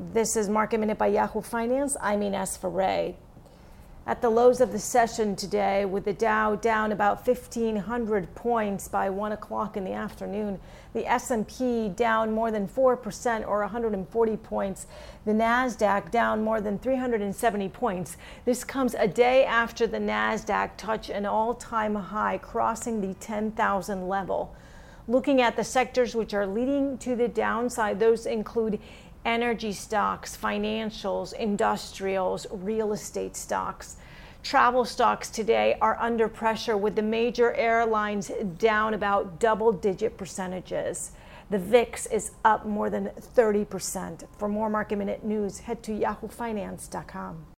This is Market Minute by Yahoo Finance. I'm Ines Ferre. At the lows of the session today, with the Dow down about 1,500 points by 1 o'clock in the afternoon, the S&P down more than 4% or 140 points, the Nasdaq down more than 370 points. This comes a day after the Nasdaq touched an all-time high, crossing the 10,000 level. Looking at the sectors which are leading to the downside, those include energy stocks, financials, industrials, real estate stocks. Travel stocks today are under pressure with the major airlines down about double digit percentages. The VIX is up more than 30%. For more market minute news, head to yahoofinance.com.